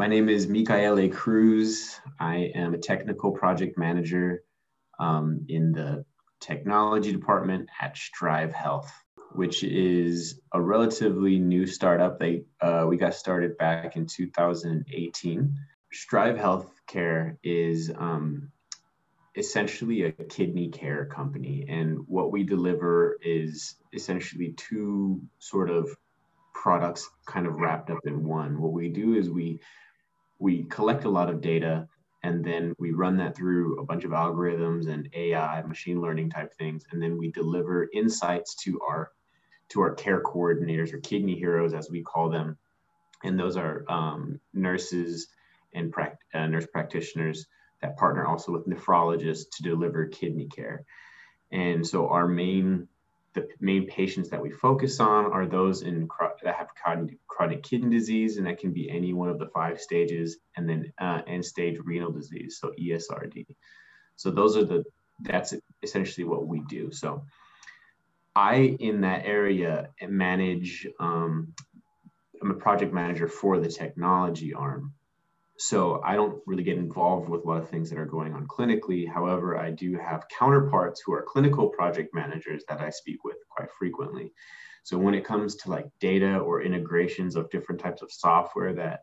My name is Micaele Cruz. I am a technical project manager um, in the technology department at Strive Health, which is a relatively new startup. They uh, we got started back in 2018. Strive Healthcare is um, essentially a kidney care company, and what we deliver is essentially two sort of products kind of wrapped up in one. What we do is we we collect a lot of data and then we run that through a bunch of algorithms and AI, machine learning type things, and then we deliver insights to our to our care coordinators or kidney heroes, as we call them, and those are um, nurses and pra- uh, nurse practitioners that partner also with nephrologists to deliver kidney care. And so our main the main patients that we focus on are those in that have chronic kidney disease, and that can be any one of the five stages, and then uh, end stage renal disease, so ESRD. So those are the that's essentially what we do. So I in that area manage. Um, I'm a project manager for the technology arm. So I don't really get involved with a lot of things that are going on clinically. However, I do have counterparts who are clinical project managers that I speak with quite frequently. So when it comes to like data or integrations of different types of software that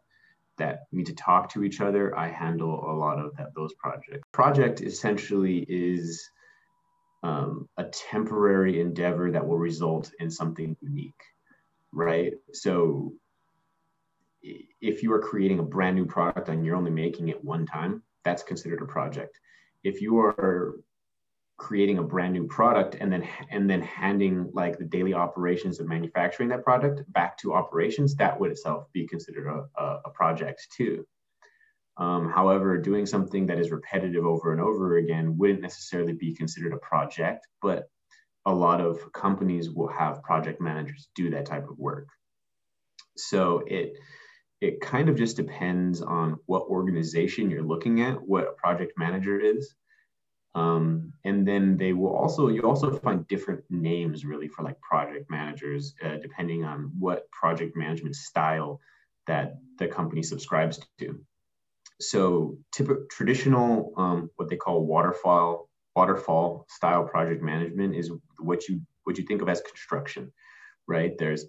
that need to talk to each other, I handle a lot of that, those projects. Project essentially is um, a temporary endeavor that will result in something unique, right? So if you are creating a brand new product and you're only making it one time, that's considered a project. If you are creating a brand new product and then and then handing like the daily operations of manufacturing that product back to operations, that would itself be considered a, a, a project too. Um, however, doing something that is repetitive over and over again wouldn't necessarily be considered a project, but a lot of companies will have project managers do that type of work. So it it kind of just depends on what organization you're looking at, what a project manager is. Um, and then they will also, you also find different names really for like project managers, uh, depending on what project management style that the company subscribes to. So typical traditional, um, what they call waterfall, waterfall style project management is what you, what you think of as construction, right? There's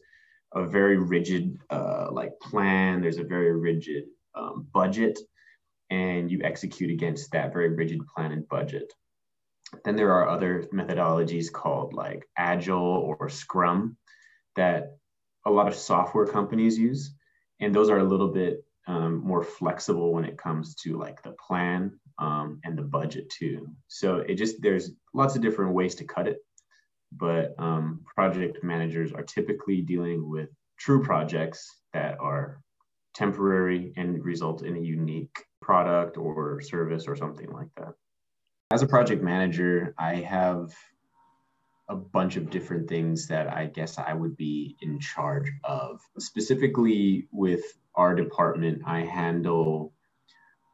a very rigid uh, like plan. There's a very rigid um, budget, and you execute against that very rigid plan and budget. Then there are other methodologies called like Agile or Scrum that a lot of software companies use, and those are a little bit um, more flexible when it comes to like the plan um, and the budget too. So it just there's lots of different ways to cut it but um, project managers are typically dealing with true projects that are temporary and result in a unique product or service or something like that. As a project manager, I have a bunch of different things that I guess I would be in charge of. Specifically with our department, I handle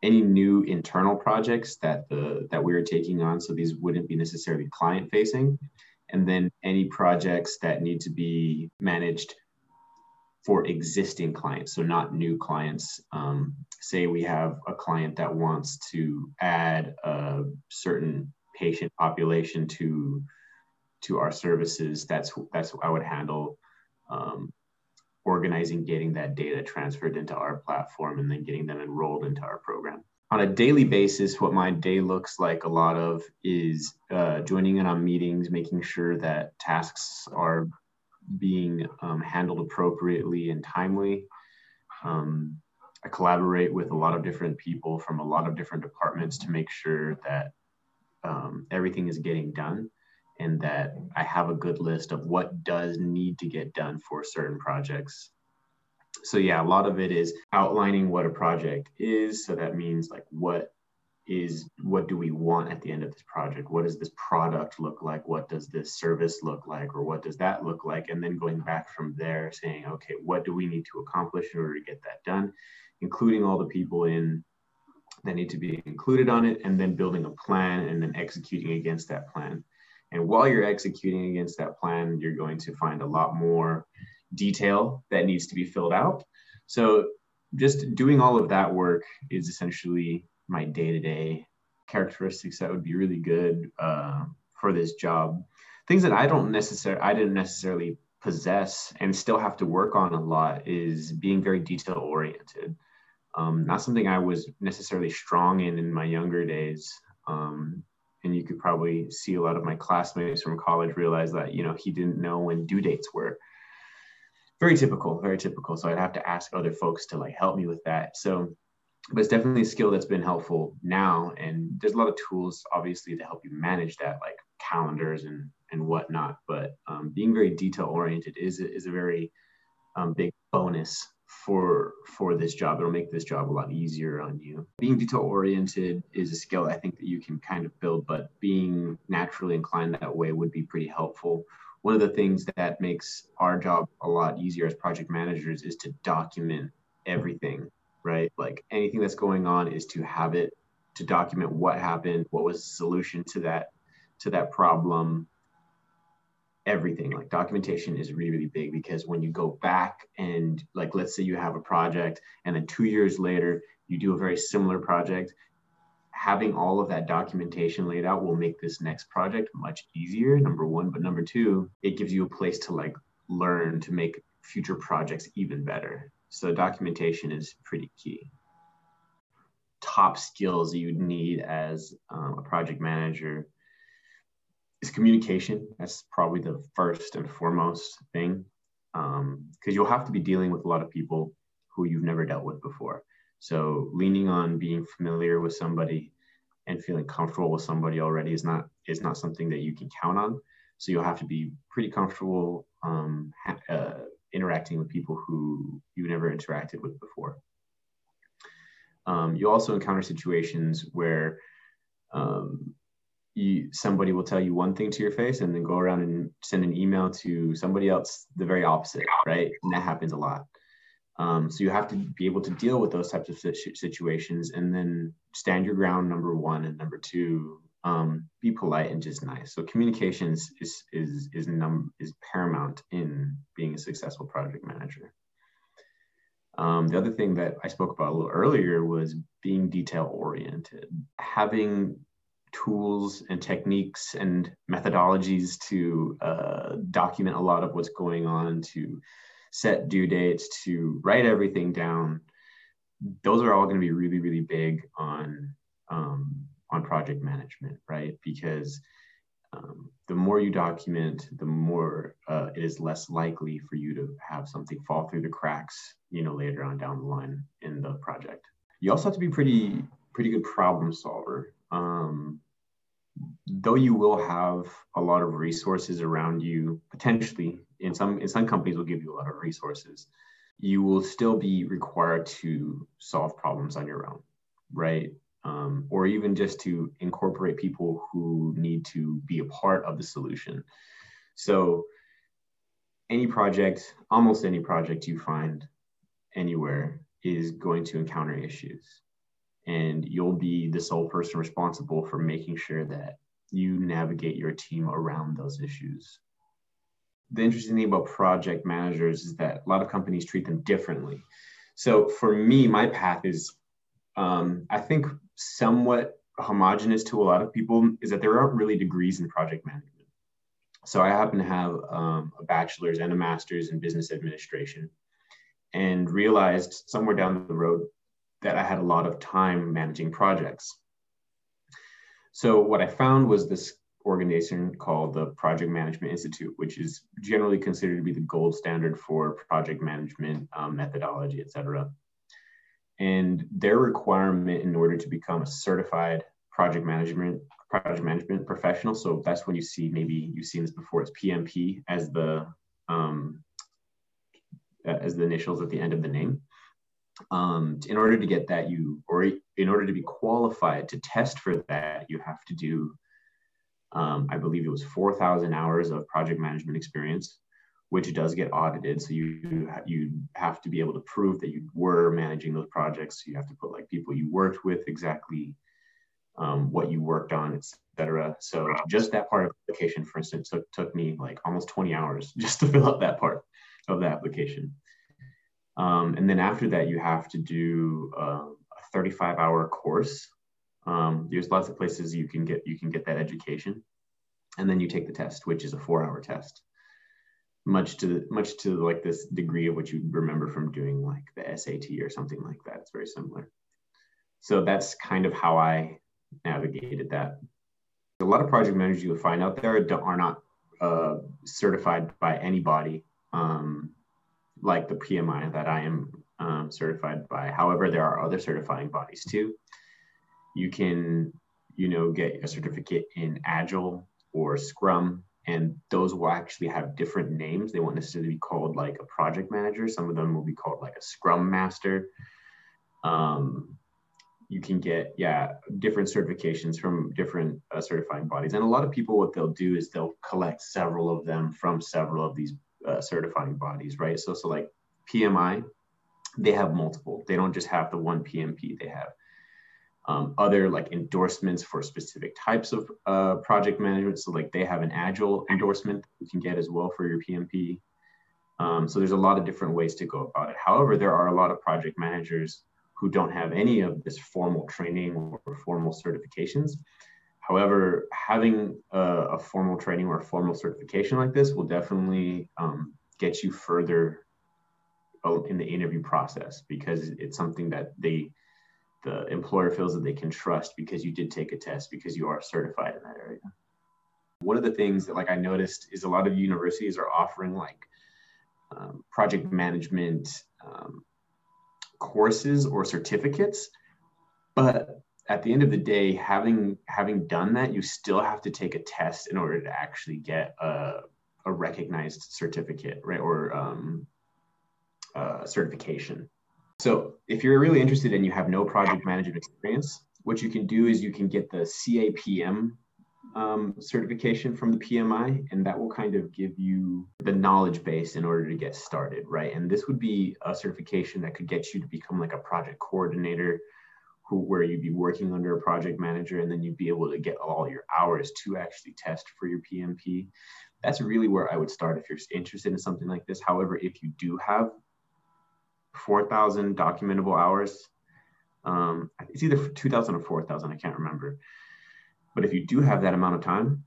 any new internal projects that the that we are taking on. So these wouldn't be necessarily client facing and then any projects that need to be managed for existing clients, so not new clients. Um, say we have a client that wants to add a certain patient population to to our services. That's that's I would handle um, organizing, getting that data transferred into our platform, and then getting them enrolled into our program on a daily basis, what my day looks like a lot of is uh, joining in on meetings, making sure that tasks are being um, handled appropriately and timely. Um, I collaborate with a lot of different people from a lot of different departments to make sure that um, everything is getting done and that I have a good list of what does need to get done for certain projects so yeah, a lot of it is outlining what a project is. So that means like what is what do we want at the end of this project? What does this product look like? What does this service look like? Or what does that look like? And then going back from there saying, okay, what do we need to accomplish in order to get that done? Including all the people in that need to be included on it, and then building a plan and then executing against that plan. And while you're executing against that plan, you're going to find a lot more detail that needs to be filled out. So just doing all of that work is essentially my day-to-day characteristics that would be really good uh, for this job. Things that i don't necessarily i didn't necessarily possess and still have to work on a lot is being very detail oriented um, not something i was necessarily strong in in my younger days. Um, and you could probably see a lot of my classmates from college realize that you know he didn't know when due dates were. Very typical very typical. So i'd have to ask other folks to like help me with that. So but it's definitely a skill that's been helpful now and there's a lot of tools obviously to help you manage that like calendars and and whatnot but um, being very detail oriented is, is a very um, big bonus for for this job. It'll make this job a lot easier on you. Being detail oriented is a skill i think that you can kind of build but being naturally inclined that way would be pretty helpful. One of the things that makes our job a lot easier as project managers is to document everything right? Like anything that's going on is to have it to document what happened what was the solution to that to that problem. Everything like documentation is really really big because when you go back and like let's say you have a project and then two years later you do a very similar project having all of that documentation laid out will make this next project much easier number one. But number two it gives you a place to like learn to make future projects even better so documentation is pretty key top skills you'd need as um, a project manager is communication. That's probably the first and foremost thing, because um, you'll have to be dealing with a lot of people who you've never dealt with before. So leaning on being familiar with somebody and feeling comfortable with somebody already is not is not something that you can count on. So you'll have to be pretty comfortable um, ha- uh, interacting with people who you never interacted with before. Um, you also encounter situations where um, you somebody will tell you one thing to your face and then go around and send an email to somebody else the very opposite right? And that happens a lot. Um, so you have to be able to deal with those types of situations and then stand your ground number one. And number two um, be polite and just nice so communications is is is num is paramount in being a successful project manager um, the other thing that I spoke about a little earlier was being detail oriented, having tools and techniques and methodologies to uh, document a lot of what's going on, to set due dates, to write everything down. Those are all going to be really, really big on um, on project management, right? Because um, the more you document, the more uh, it is less likely for you to have something fall through the cracks, you know, later on down the line in the project. You also have to be pretty pretty good problem solver. Um, though you will have a lot of resources around you potentially in some in some companies will give you a lot of resources you will still be required to solve problems on your own right um, or even just to incorporate people who need to be a part of the solution so any project almost any project you find anywhere is going to encounter issues and you'll be the sole person responsible for making sure that you navigate your team around those issues. The interesting thing about project managers is that a lot of companies treat them differently. So for me, my path is, um, I think, somewhat homogenous to a lot of people is that there aren't really degrees in project management. So I happen to have um, a bachelor's and a master's in business administration and realized somewhere down the road that I had a lot of time managing projects. So what I found was this organization called the Project Management Institute, which is generally considered to be the gold standard for project management um, methodology, et cetera. And their requirement in order to become a certified project management project management professional. So that's when you see maybe you've seen this before. It's PMP as the um, as the initials at the end of the name um, in order to get that you or in order to be qualified to test for that you have to do um, i believe it was 4000 hours of project management experience which does get audited. So you you have to be able to prove that you were managing those projects. You have to put like people you worked with exactly um, what you worked on etc so just that part of the application for instance took, took me like almost 20 hours just to fill out that part of the application. Um, and then after that, you have to do uh, a 35 hour course. Um, there's lots of places you can get you can get that education, and then you take the test, which is a four hour test. Much to much to like this degree of what you remember from doing like the SAT or something like that. It's very similar. So that's kind of how I navigated that. A lot of project managers you'll find out there are not uh, certified by anybody. Um, like the PMI that I am um, certified by. However, there are other certifying bodies too. You can, you know, get a certificate in Agile or Scrum, and those will actually have different names. They won't necessarily be called like a project manager. Some of them will be called like a Scrum Master. Um, you can get yeah different certifications from different uh, certifying bodies and a lot of people what they'll do is they'll collect several of them from several of these uh, certifying bodies, right? So, so like PMI, they have multiple. They don't just have the one PMP. They have um, other like endorsements for specific types of uh, project management. So like they have an agile endorsement you can get as well for your PMP. Um, so there's a lot of different ways to go about it. However, there are a lot of project managers who don't have any of this formal training or formal certifications. However, having a, a, formal training or a formal certification like this will definitely um, get you further in the interview process because it's something that they, the employer feels that they can trust because you did take a test because you are certified in that area. One of the things that like I noticed is a lot of universities are offering like um, project management um, courses or certificates, but at the end of the day, having having done that, you still have to take a test in order to actually get a, a recognized certificate, right, or um, uh, certification. So, if you're really interested and you have no project management experience, what you can do is you can get the CAPM um, certification from the PMI, and that will kind of give you the knowledge base in order to get started, right? And this would be a certification that could get you to become like a project coordinator who where you'd be working under a project manager and then you'd be able to get all your hours to actually test for your PMP. That's really where I would start if you're interested in something like this. However, if you do have 4,000 documentable hours, um, it's either 2,000 or 4,000, I can't remember. But if you do have that amount of time,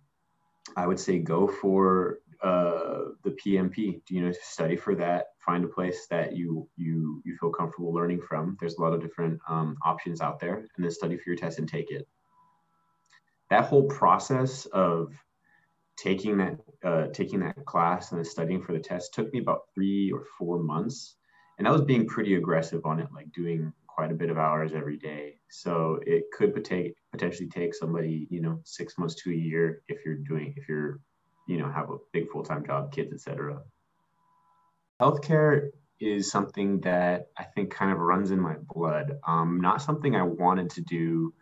I would say go for uh, the PMP. Do you know, study for that. Find a place that you you you feel comfortable learning from. There's a lot of different um, options out there, and then study for your test and take it. That whole process of taking that uh, taking that class and then studying for the test took me about three or four months, and I was being pretty aggressive on it, like doing quite a bit of hours every day. So it could potentially take somebody, you know, six months to a year if you're doing if you're you know have a big full-time job kids etc healthcare is something that i think kind of runs in my blood. Um, not something i wanted to do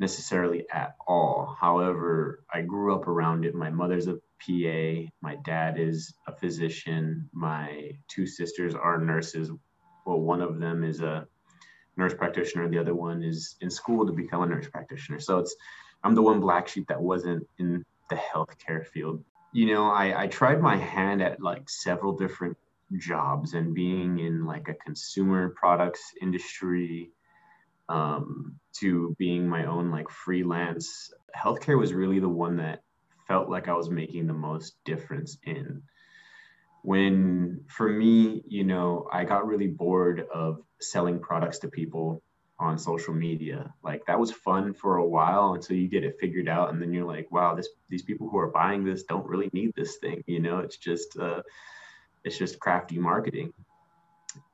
necessarily at all. However i grew up around it. My mother's a pa my dad is a physician my two sisters are nurses well one of them is a nurse practitioner the other one is in school to become a nurse practitioner so it's i'm the one black sheep that wasn't in the healthcare field you know, I, I tried my hand at like several different jobs and being in like a consumer products industry um, to being my own like freelance. Healthcare was really the one that felt like I was making the most difference in. When for me, you know, I got really bored of selling products to people on social media. Like that was fun for a while until you get it figured out, and then you're like, wow, this these people who are buying this don't really need this thing. You know, it's just uh, it's just crafty marketing,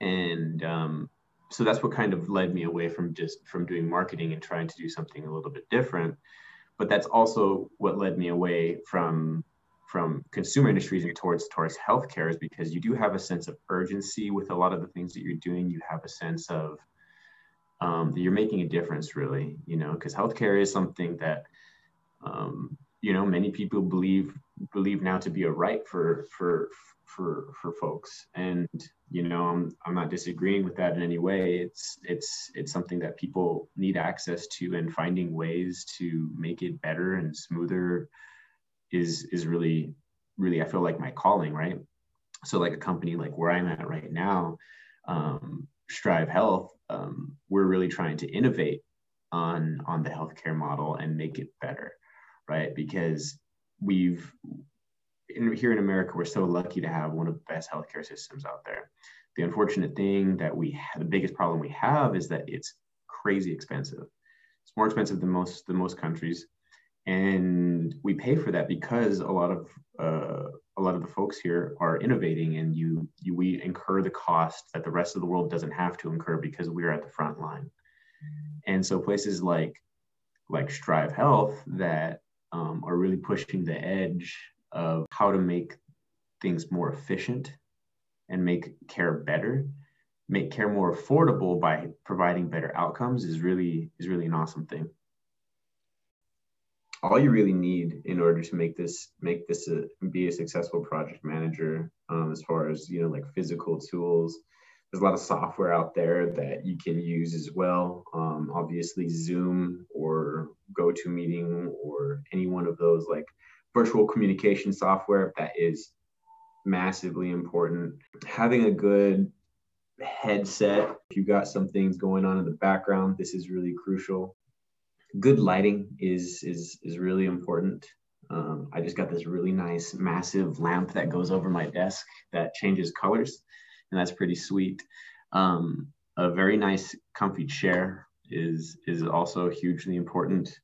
and um, so that's what kind of led me away from just from doing marketing and trying to do something a little bit different. But that's also what led me away from from consumer industries and towards towards healthcare is because you do have a sense of urgency with a lot of the things that you're doing. You have a sense of um, that you're making a difference really you know because healthcare is something that um, you know many people believe believe now to be a right for for for for folks. And you know I'm, I'm not disagreeing with that in any way. It's it's it's something that people need access to and finding ways to make it better and smoother is is really really i feel like my calling right? So like a company like where i'm at right now um, Strive Health, um, we're really trying to innovate on on the healthcare model and make it better, right? Because we've in, here in America, we're so lucky to have one of the best healthcare systems out there. The unfortunate thing that we the biggest problem we have is that it's crazy expensive. It's more expensive than most than most countries, and we pay for that because a lot of uh, a lot of the folks here are innovating, and you, you we incur the cost that the rest of the world doesn't have to incur because we're at the front line. And so places like like Strive Health that um, are really pushing the edge of how to make things more efficient and make care better. Make care more affordable by providing better outcomes is really is really an awesome thing. All you really need in order to make this make this a, be a successful project manager um, as far as you know like physical tools there's a lot of software out there that you can use as well. Um, obviously zoom or gotomeeting or any one of those like virtual communication software that is massively important. Having a good headset if you've got some things going on in the background this is really crucial. Good lighting is is is really important. Um, i just got this really nice massive lamp that goes over my desk that changes colors and that's pretty sweet. Um, a very nice comfy chair is is also hugely important.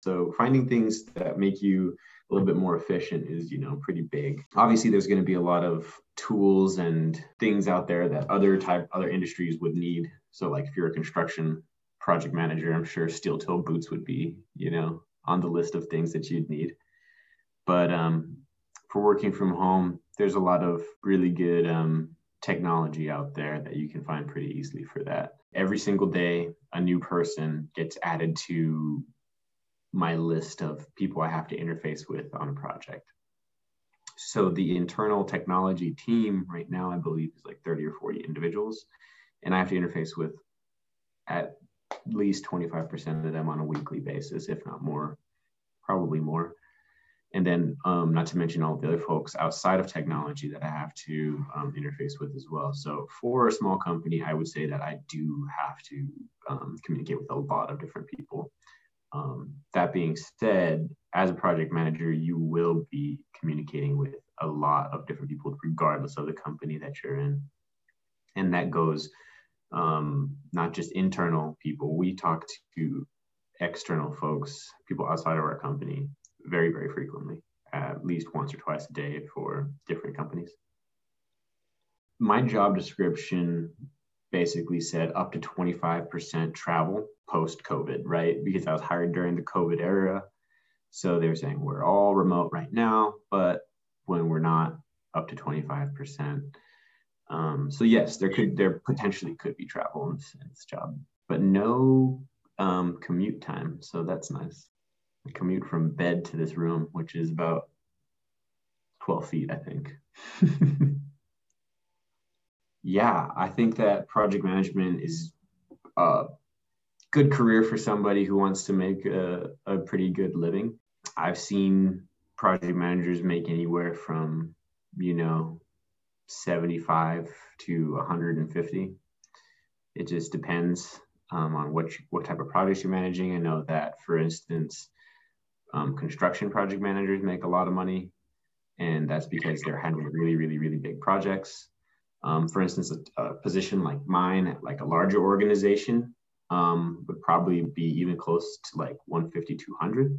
So finding things that make you a little bit more efficient is you know pretty big. Obviously there's going to be a lot of tools and things out there that other type other industries would need. So like if you're a construction project manager i'm sure steel toe boots would be you know on the list of things that you'd need. But um, for working from home there's a lot of really good um, technology out there that you can find pretty easily for that every single day a new person gets added to my list of people I have to interface with on a project. So the internal technology team right now, I believe, is like 30 or 40 individuals. And I have to interface with at least 25% of them on a weekly basis, if not more, probably more. And then, um, not to mention all the other folks outside of technology that I have to um, interface with as well. So, for a small company, I would say that I do have to um, communicate with a lot of different people. Um, that being said, as a project manager, you will be communicating with a lot of different people, regardless of the company that you're in. And that goes um, not just internal people, we talk to external folks, people outside of our company, very, very frequently, at least once or twice a day for different companies. My job description basically said up to 25% travel post COVID, right? Because I was hired during the COVID era. So they're saying we're all remote right now, but when we're not, up to 25%. Um, so yes, there could there potentially could be travel in this, job, but no um, commute time. So that's nice. Commute from bed to this room, which is about 12 feet, I think. yeah, I think that project management is a good career for somebody who wants to make a, a pretty good living. I've seen project managers make anywhere from, you know, 75 to 150. It just depends um, on what, what type of projects you're managing. I know that, for instance, um, construction project managers make a lot of money, and that's because they're handling really, really, really big projects. Um, for instance, a, a, position like mine at like a larger organization um, would probably be even close to like 150, 200,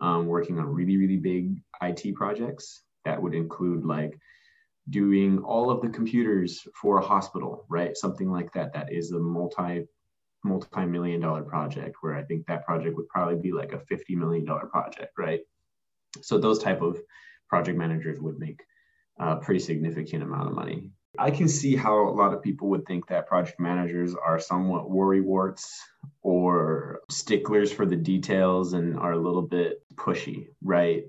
um, working on really, really big IT projects that would include like doing all of the computers for a hospital, right? Something like that. That is a multi multi-million dollar project where I think that project would probably be like a $50 million project, right? So those type of project managers would make a pretty significant amount of money. I can see how a lot of people would think that project managers are somewhat worrywarts or sticklers for the details and are a little bit pushy, right?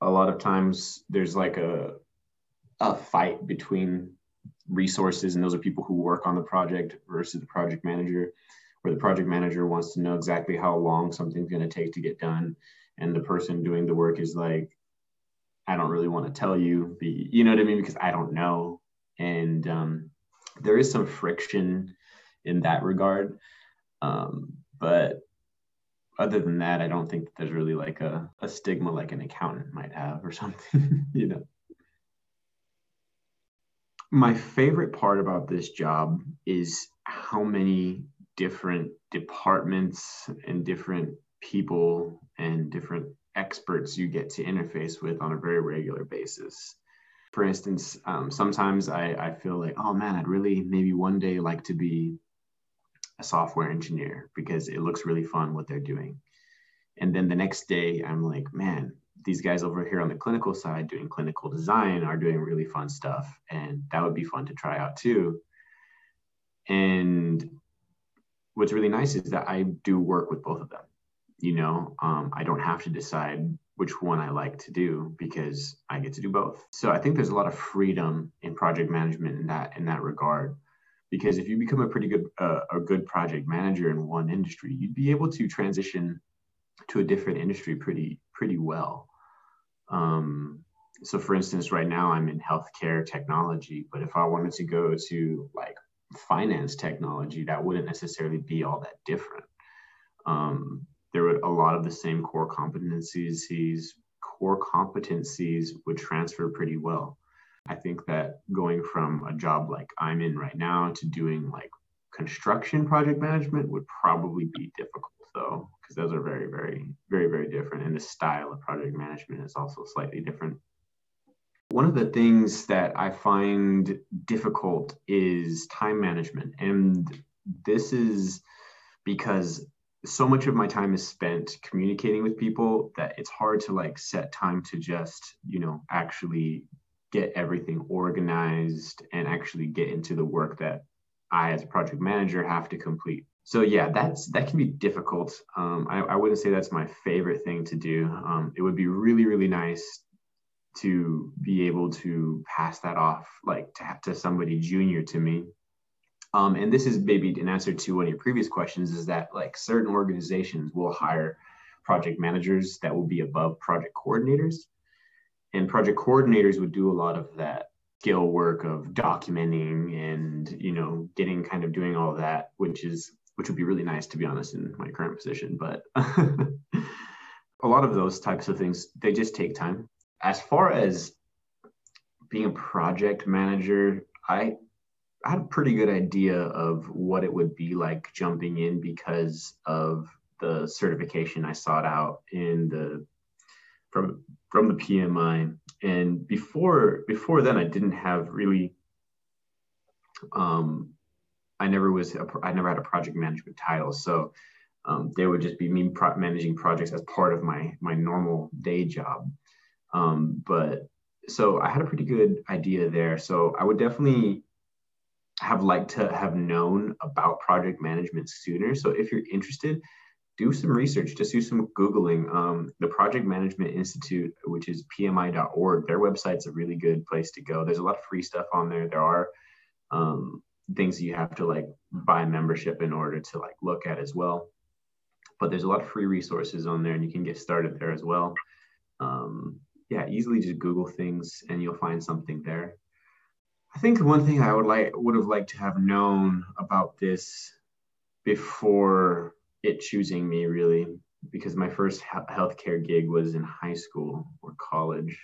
A lot of times there's like a a fight between resources and those are people who work on the project versus the project manager where the project manager wants to know exactly how long something's going to take to get done and the person doing the work is like I don't really want to tell you, you know what I mean? Because I don't know and um, there is some friction in that regard. Um, but other than that, I don't think that there's really like a, a stigma like an accountant might have or something, you know. My favorite part about this job is how many different departments and different people and different experts you get to interface with on a very regular basis. For instance, um, sometimes I, I feel like, oh man, I'd really maybe one day like to be a software engineer because it looks really fun what they're doing. And then the next day, I'm like, man, these guys over here on the clinical side doing clinical design are doing really fun stuff. And that would be fun to try out too. And what's really nice is that I do work with both of them. You know, um, I don't have to decide which one I like to do because I get to do both. So I think there's a lot of freedom in project management in that in that regard. Because if you become a pretty good uh, a good project manager in one industry, you'd be able to transition to a different industry pretty pretty well. Um, so for instance, right now I'm in healthcare technology, but if I wanted to go to like finance technology, that wouldn't necessarily be all that different. Um, there would a lot of the same core competencies, core competencies would transfer pretty well. I think that going from a job like I'm in right now to doing like construction project management would probably be difficult though, because those are very, very, very, very different. And the style of project management is also slightly different. One of the things that I find difficult is time management. And this is because so much of my time is spent communicating with people that it's hard to like set time to just, you know, actually get everything organized and actually get into the work that I, as a project manager, have to complete. So yeah, that's that can be difficult. Um, I, I wouldn't say that's my favorite thing to do. Um, it would be really, really nice to be able to pass that off like to, to somebody junior to me um, and this is maybe an answer to one of your previous questions is that like certain organizations will hire project managers that will be above project coordinators and project coordinators would do a lot of that skill work of documenting and you know getting kind of doing all of that which is which would be really nice to be honest in my current position but a lot of those types of things they just take time as far as being a project manager, I, had a pretty good idea of what it would be like jumping in because of the certification I sought out in the from from the PMI. And before before then, I didn't have really. Um, I never was a, I never had a project management title, so um, there would just be me pro- managing projects as part of my my normal day job. Um, but so I had a pretty good idea there. So I would definitely have liked to have known about project management sooner. So if you're interested, do some research, just do some Googling. Um, the Project Management Institute, which is pmi.org, their website's a really good place to go. There's a lot of free stuff on there. There are um, things you have to like buy membership in order to like look at as well. But there's a lot of free resources on there and you can get started there as well. Um, yeah, easily just Google things and you'll find something there. I think one thing I would like would have liked to have known about this before it choosing me really, because my first healthcare gig was in high school or college,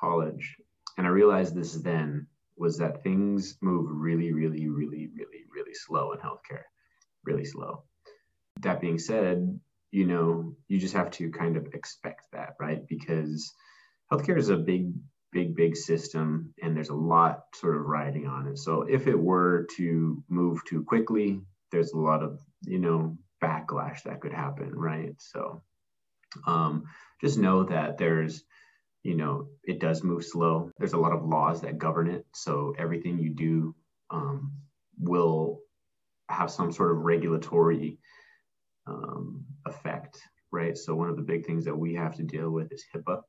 college, and I realized this then was that things move really, really, really, really, really slow in healthcare, really slow. That being said, you know, you just have to kind of expect that, right? Because healthcare is a big, big, big system and there's a lot sort of riding on it. So if it were to move too quickly, there's a lot of, you know, backlash that could happen, right? So um, just know that there's, you know, it does move slow. There's a lot of laws that govern it. So everything you do um, will have some sort of regulatory um, effect, right? So one of the big things that we have to deal with is HIPAA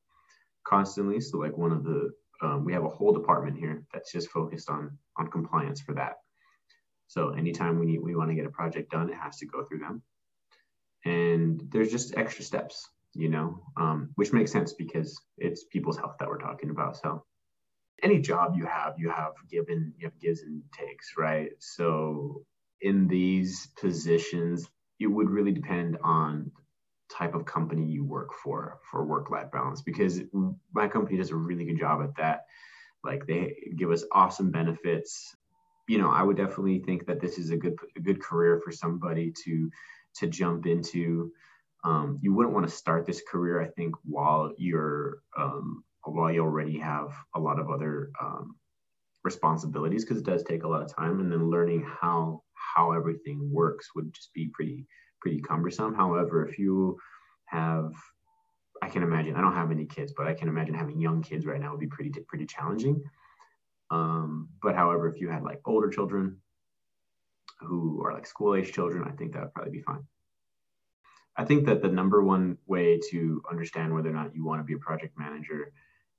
constantly. So like one of the um, we have a whole department here that's just focused on on compliance for that. So anytime we need, we want to get a project done, it has to go through them. And there's just extra steps, you know, um, which makes sense because it's people's health that we're talking about. So any job you have, you have given, you have gives and takes, right? So in these positions, it would really depend on type of company you work for for work life balance because my company does a really good job at that like they give us awesome benefits you know i would definitely think that this is a good a good career for somebody to to jump into um, you wouldn't want to start this career i think while you're um, while you already have a lot of other um, responsibilities because it does take a lot of time and then learning how how everything works would just be pretty pretty cumbersome. However if you have i can imagine i don't have any kids but i can imagine having young kids right now would be pretty pretty challenging. Um, but however if you had like older children who are like school age children i think that would probably be fine i think that the number one way to understand whether or not you want to be a project manager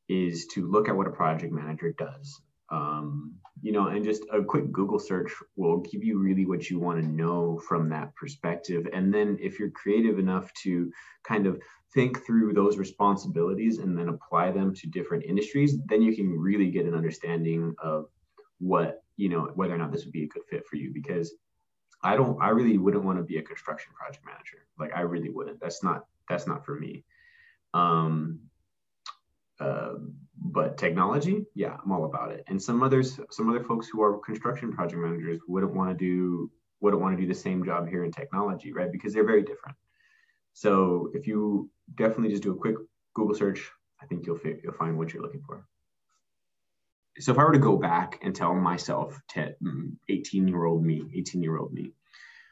is to look at what a project manager does. Um, you know, and just a quick Google search will give you really what you want to know from that perspective. And then if you're creative enough to kind of think through those responsibilities and then apply them to different industries, then you can really get an understanding of what, you know, whether or not this would be a good fit for you. Because I don't, I really wouldn't want to be a construction project manager. Like I really wouldn't. That's not, that's not for me. Um, uh, but technology, yeah, I'm all about it. And some others, some other folks who are construction project managers wouldn't want to do wouldn't want to do the same job here in technology, right? Because they're very different. So if you definitely just do a quick Google search, I think you'll you'll find what you're looking for. So if I were to go back and tell myself, 18 year old me, 18 year old me,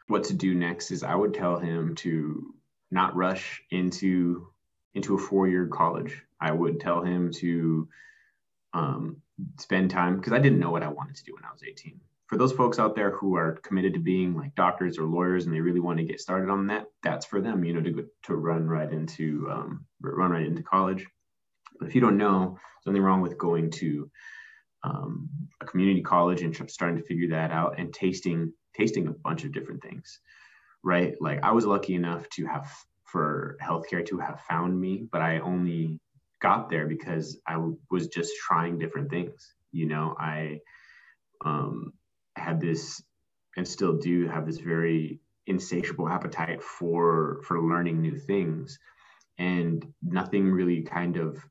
what to do next is I would tell him to not rush into into a four year college I would tell him to um, spend time because I didn't know what I wanted to do when I was 18. For those folks out there who are committed to being like doctors or lawyers and they really want to get started on that, that's for them, you know, to go, to run right into um, run right into college. But if you don't know, nothing wrong with going to um, a community college and starting to figure that out and tasting tasting a bunch of different things, right? Like I was lucky enough to have for healthcare to have found me, but I only got there because I was just trying different things. You know, I um, had this and still do have this very insatiable appetite for for learning new things and nothing really kind of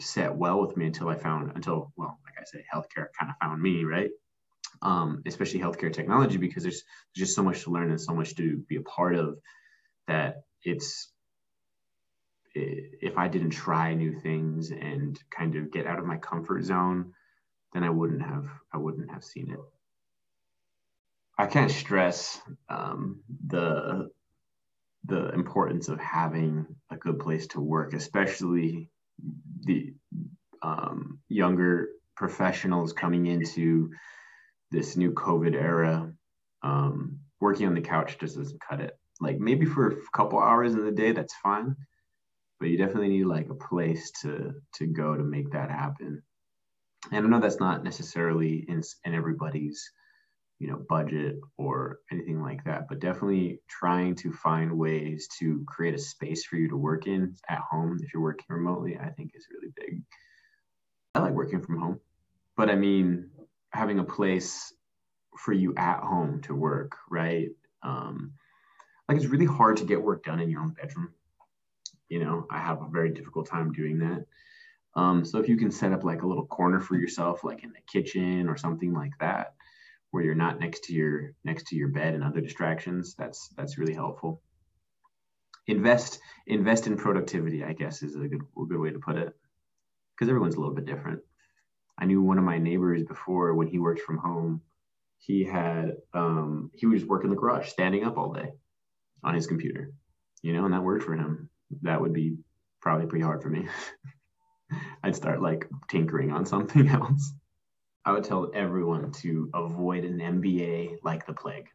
set well with me until I found until well like I said healthcare kind of found me right um, especially healthcare technology because there's, there's just so much to learn and so much to be a part of that it's if I didn't try new things and kind of get out of my comfort zone, then I wouldn't have I wouldn't have seen it. I can't stress um, the the importance of having a good place to work, especially the um, younger professionals coming into this new COVID era. Um, working on the couch just doesn't cut it. Like maybe for a couple hours in the day, that's fine but you definitely need like a place to to go to make that happen and i know that's not necessarily in in everybody's you know budget or anything like that but definitely trying to find ways to create a space for you to work in at home if you're working remotely i think is really big. I like working from home but i mean having a place for you at home to work right? Um, like it's really hard to get work done in your own bedroom. You know i have a very difficult time doing that. Um, so if you can set up like a little corner for yourself like in the kitchen or something like that where you're not next to your next to your bed and other distractions that's that's really helpful invest invest in productivity i guess is a good a good way to put it because everyone's a little bit different i knew one of my neighbors before when he worked from home he had um, he would just work in the garage standing up all day on his computer you know and that worked for him that would be probably pretty hard for me. I'd start like tinkering on something else. I would tell everyone to avoid an MBA like the plague.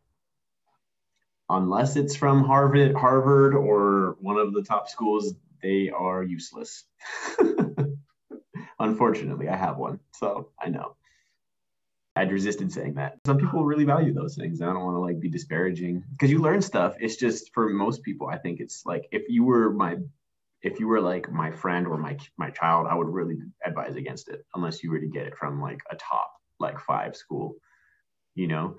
Unless it's from Harvard, Harvard or one of the top schools, they are useless. Unfortunately, I have one, so I know. I'd resisted saying that. Some people really value those things. I don't want to like be disparaging because you learn stuff. It's just for most people, I think it's like if you were my if you were like my friend or my my child, I would really advise against it unless you were to get it from like a top like five school, you know.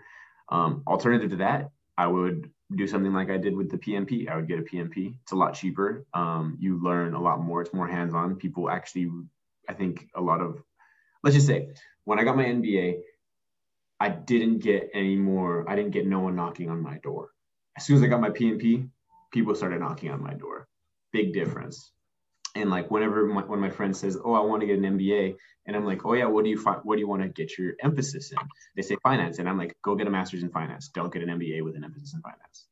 Um, alternative to that, I would do something like I did with the PMP. I would get a PMP. It's a lot cheaper. Um, you learn a lot more. It's more hands-on. People actually, I think, a lot of, let's just say, when I got my MBA, I didn't get any more. I didn't get no one knocking on my door. As soon as I got my PMP, people started knocking on my door. Big difference. And like whenever my, when my friend says, "Oh, I want to get an MBA," and I'm like, "Oh yeah, what do you fi- what do you want to get your emphasis in?" They say finance, and I'm like, "Go get a master's in finance. Don't get an MBA with an emphasis in finance."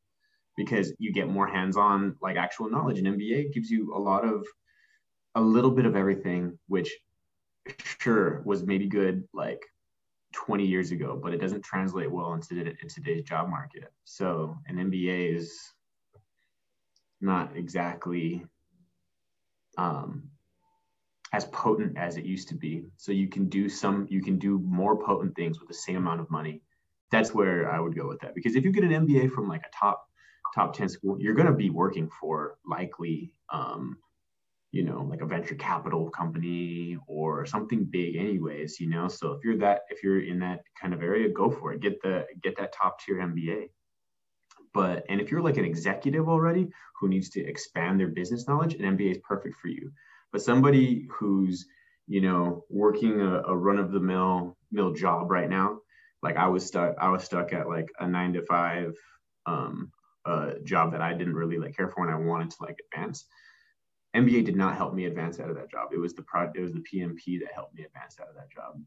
because you get more hands-on like actual knowledge and mba gives you a lot of a little bit of everything which sure was maybe good like 20 years ago, but it doesn't translate well into, in today's job market. So an MBA is not exactly um, as potent as it used to be. So you can do some, you can do more potent things with the same amount of money. That's where I would go with that. Because if you get an MBA from like a top top 10 school, you're going to be working for likely um, you know like a venture capital company or something big anyways you know so if you're that if you're in that kind of area go for it get the get that top tier mba but and if you're like an executive already who needs to expand their business knowledge an mba is perfect for you but somebody who's you know working a, a run of the mill mill job right now like i was stuck i was stuck at like a nine to five um uh, job that i didn't really like care for and i wanted to like advance MBA did not help me advance out of that job. It was the pro- it was the PMP that helped me advance out of that job.